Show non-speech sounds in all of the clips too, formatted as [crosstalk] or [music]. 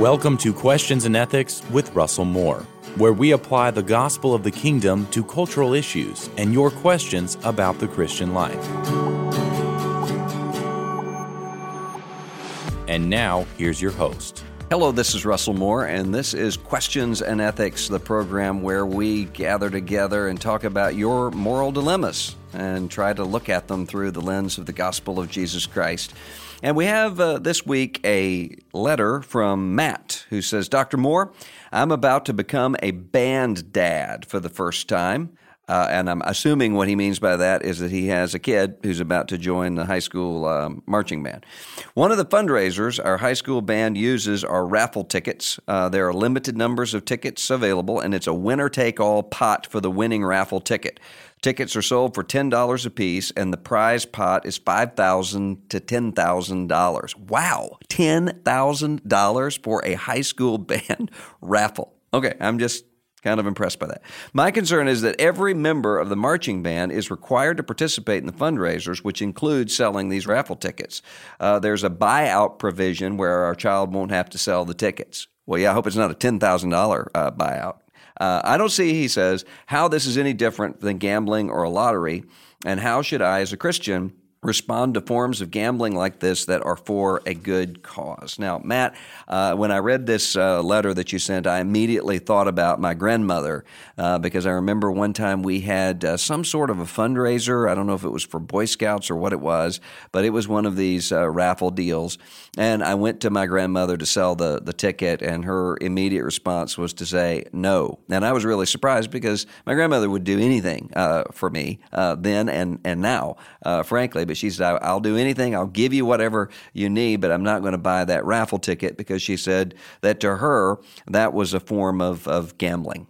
Welcome to Questions and Ethics with Russell Moore, where we apply the gospel of the kingdom to cultural issues and your questions about the Christian life. And now, here's your host. Hello, this is Russell Moore, and this is Questions and Ethics, the program where we gather together and talk about your moral dilemmas and try to look at them through the lens of the gospel of Jesus Christ. And we have uh, this week a letter from Matt who says, Dr. Moore, I'm about to become a band dad for the first time. Uh, and I'm assuming what he means by that is that he has a kid who's about to join the high school um, marching band. One of the fundraisers our high school band uses are raffle tickets. Uh, there are limited numbers of tickets available, and it's a winner take all pot for the winning raffle ticket. Tickets are sold for $10 a piece, and the prize pot is 5,000 to $10,000. Wow, $10,000 for a high school [laughs] band raffle. Okay, I'm just kind of impressed by that. My concern is that every member of the marching band is required to participate in the fundraisers, which includes selling these raffle tickets. Uh, there's a buyout provision where our child won't have to sell the tickets. Well, yeah, I hope it's not a $10,000 uh, buyout. Uh, I don't see, he says, how this is any different than gambling or a lottery, and how should I, as a Christian, respond to forms of gambling like this that are for a good cause. Now, Matt, uh, when I read this uh, letter that you sent, I immediately thought about my grandmother uh, because I remember one time we had uh, some sort of a fundraiser. I don't know if it was for Boy Scouts or what it was, but it was one of these uh, raffle deals. And I went to my grandmother to sell the, the ticket, and her immediate response was to say no. And I was really surprised because my grandmother would do anything uh, for me then and, and now, frankly. But she said, I'll do anything. I'll give you whatever you need, but I'm not going to buy that raffle ticket because she said that to her, that was a form of, of gambling.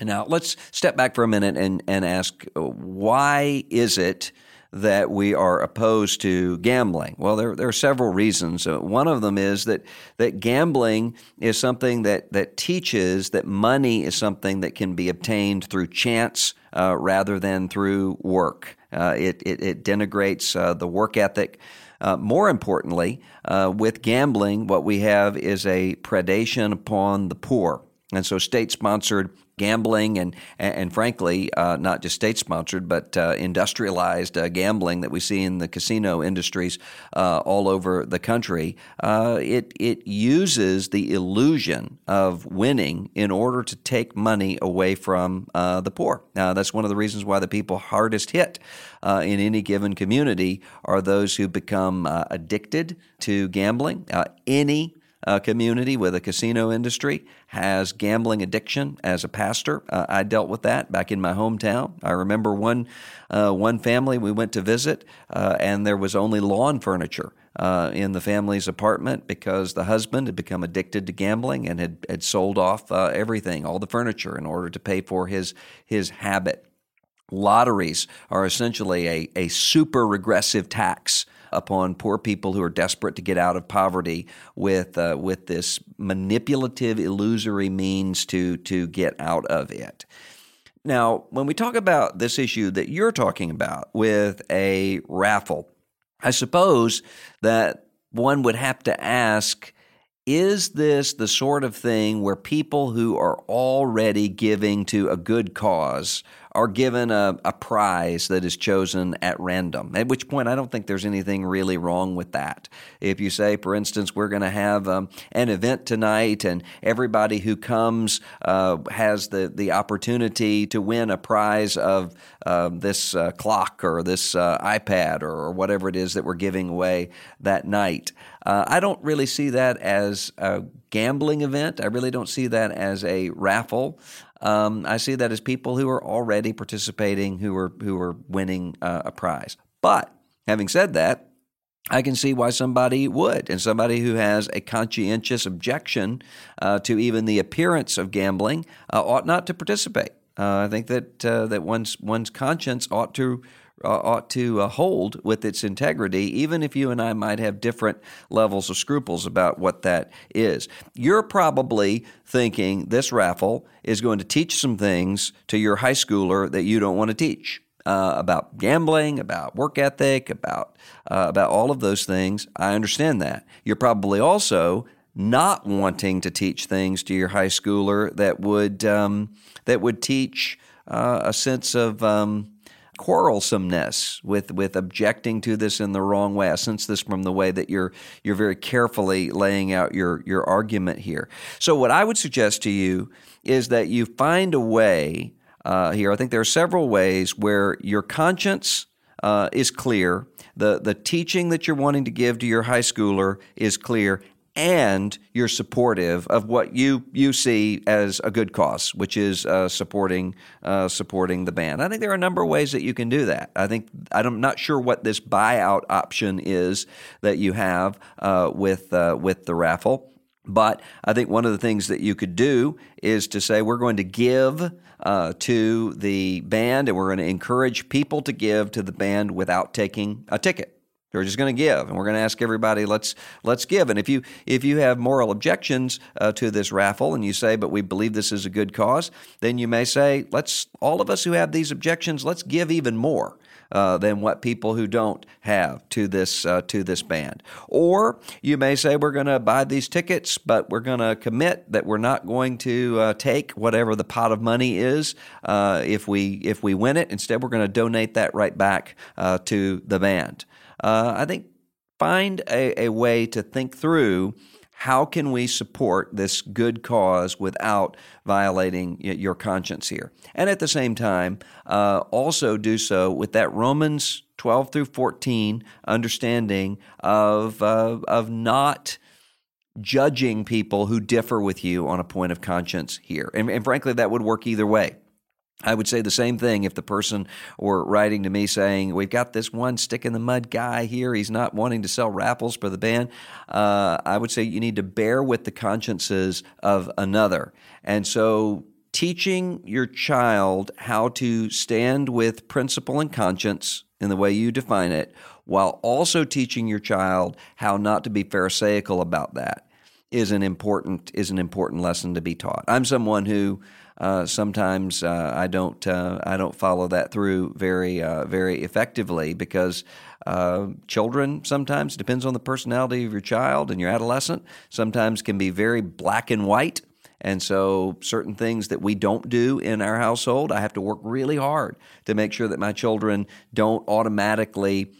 Now, let's step back for a minute and, and ask uh, why is it that we are opposed to gambling? Well, there, there are several reasons. Uh, one of them is that, that gambling is something that, that teaches that money is something that can be obtained through chance uh, rather than through work. Uh, it, it, it, denigrates uh, the work ethic. Uh, more importantly, uh, with gambling, what we have is a predation upon the poor. And so, state sponsored gambling and and, frankly uh, not just state sponsored but uh, industrialized uh, gambling that we see in the casino industries uh, all over the country uh, it it uses the illusion of winning in order to take money away from uh, the poor. That's one of the reasons why the people hardest hit in any given community are those who become addicted to gambling. Any uh, community with a casino industry has gambling addiction. As a pastor, uh, I dealt with that back in my hometown. I remember one uh, one family we went to visit, uh, and there was only lawn furniture. Uh, in the family's apartment because the husband had become addicted to gambling and had, had sold off uh, everything, all the furniture, in order to pay for his his habit. Lotteries are essentially a, a super regressive tax upon poor people who are desperate to get out of poverty with uh, with this manipulative, illusory means to to get out of it. Now, when we talk about this issue that you're talking about with a raffle, I suppose that one would have to ask is this the sort of thing where people who are already giving to a good cause are given a, a prize that is chosen at random. At which point, I don't think there's anything really wrong with that. If you say, for instance, we're going to have um, an event tonight, and everybody who comes uh, has the the opportunity to win a prize of uh, this uh, clock or this uh, iPad or, or, whatever it is that we're giving away that night. Uh, I don't really see that as a gambling event. I really don't see that as a raffle. Um, I see that as people who are already participating, who are who are winning uh, a prize. But having said that, I can see why somebody would, and somebody who has a conscientious objection uh, to even the appearance of gambling uh, ought not to participate. Uh, I think that uh, that one's one's conscience ought to uh, ought to uh, hold with its integrity, even if you and I might have different levels of scruples about what that is. You're probably thinking this raffle is going to teach some things to your high schooler that you don't want to teach. Uh, about gambling, about work ethic, about uh, about all of those things. I understand that. You're probably also not wanting to teach things to your high schooler that would um, that would teach uh, a sense of um, quarrelsomeness with with objecting to this in the wrong way. I sense this from the way that you're you're very carefully laying out your your argument here. So what I would suggest to you is that you find a way uh, here. I think there are several ways where your conscience uh, is clear. The the teaching that you're wanting to give to your high schooler is clear, and you're supportive of what you you see as a good cause, which is uh, supporting uh, supporting the band. I think there are a number of ways that you can do that. I think I'm not sure what this buyout option is that you have uh, with uh, with the raffle. But I think one of the things that you could do is to say, we're going to give uh, to the band and we're going to encourage people to give to the band without taking a ticket. We're just going to give, and we're going to ask everybody. Let's let's give. And if you if you have moral objections uh, to this raffle, and you say, "But we believe this is a good cause," then you may say, "Let's all of us who have these objections, let's give even more." Uh, than what people who don't have to this uh, to this band. Or you may say we're going to buy these tickets, but we're going to commit that we're not going to uh, take whatever the pot of money is uh, if we if we win it. Instead, we're going to donate that right back uh, to the band uh, I think find a, a way to think through how can we support this good cause without violating your conscience here? And at the same time uh, also do so with that romans 12 through 14 understanding of, uh, of not judging people who differ with you on a point of conscience here. And, and frankly that would work either way I would say the same thing if the person were writing to me saying, We've got this one stick in the mud guy here. He's not wanting to sell raffles for the band. Uh, I would say you need to bear with the consciences of another. And so, teaching your child how to stand with principle and conscience in the way you define it, while also teaching your child how not to be Pharisaical about that is an important is an important lesson to be taught. I'm someone who uh, sometimes uh, I don't uh, I don't follow that through very uh, very effectively because uh, children sometimes depends on the personality of your child and your adolescent sometimes can be very black and white. And so, certain things that we don't do in our household, I have to work really hard to make sure that my children don't automatically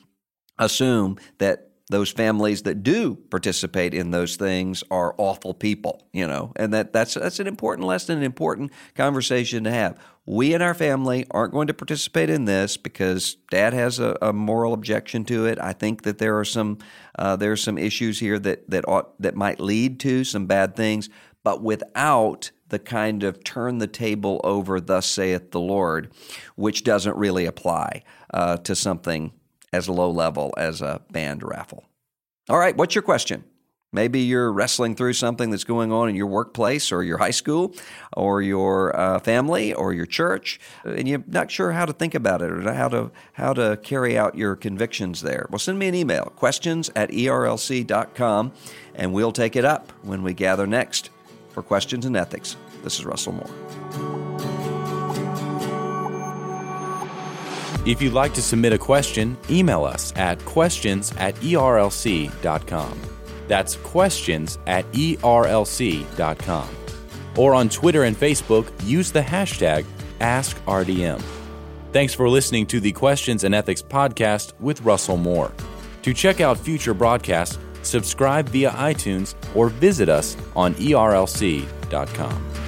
assume that those families that do participate in those things are awful people, you know, and that that's that's an important lesson, an important conversation to have. We in our family aren't going to participate in this because Dad has a, a moral objection to it. I think that there are some uh, there are some issues here that that ought that might lead to some bad things, but without the kind of turn the table over, thus saith the Lord, which doesn't really apply uh, to something as low level as a band raffle. All right, what's your question? Maybe you're wrestling through something that's going on in your workplace or your high school or your uh, family or your church, and you're not sure how to think about it or how to, how to carry out your convictions there. Well, send me an email, questions at erlc.com, and we'll take it up when we gather next for Questions and Ethics. This is Russell Moore. If you'd like to submit a question, email us at questions at erlc.com. That's questions at erlc.com. Or on Twitter and Facebook, use the hashtag AskRDM. Thanks for listening to the Questions and Ethics podcast with Russell Moore. To check out future broadcasts, subscribe via iTunes or visit us on erlc.com.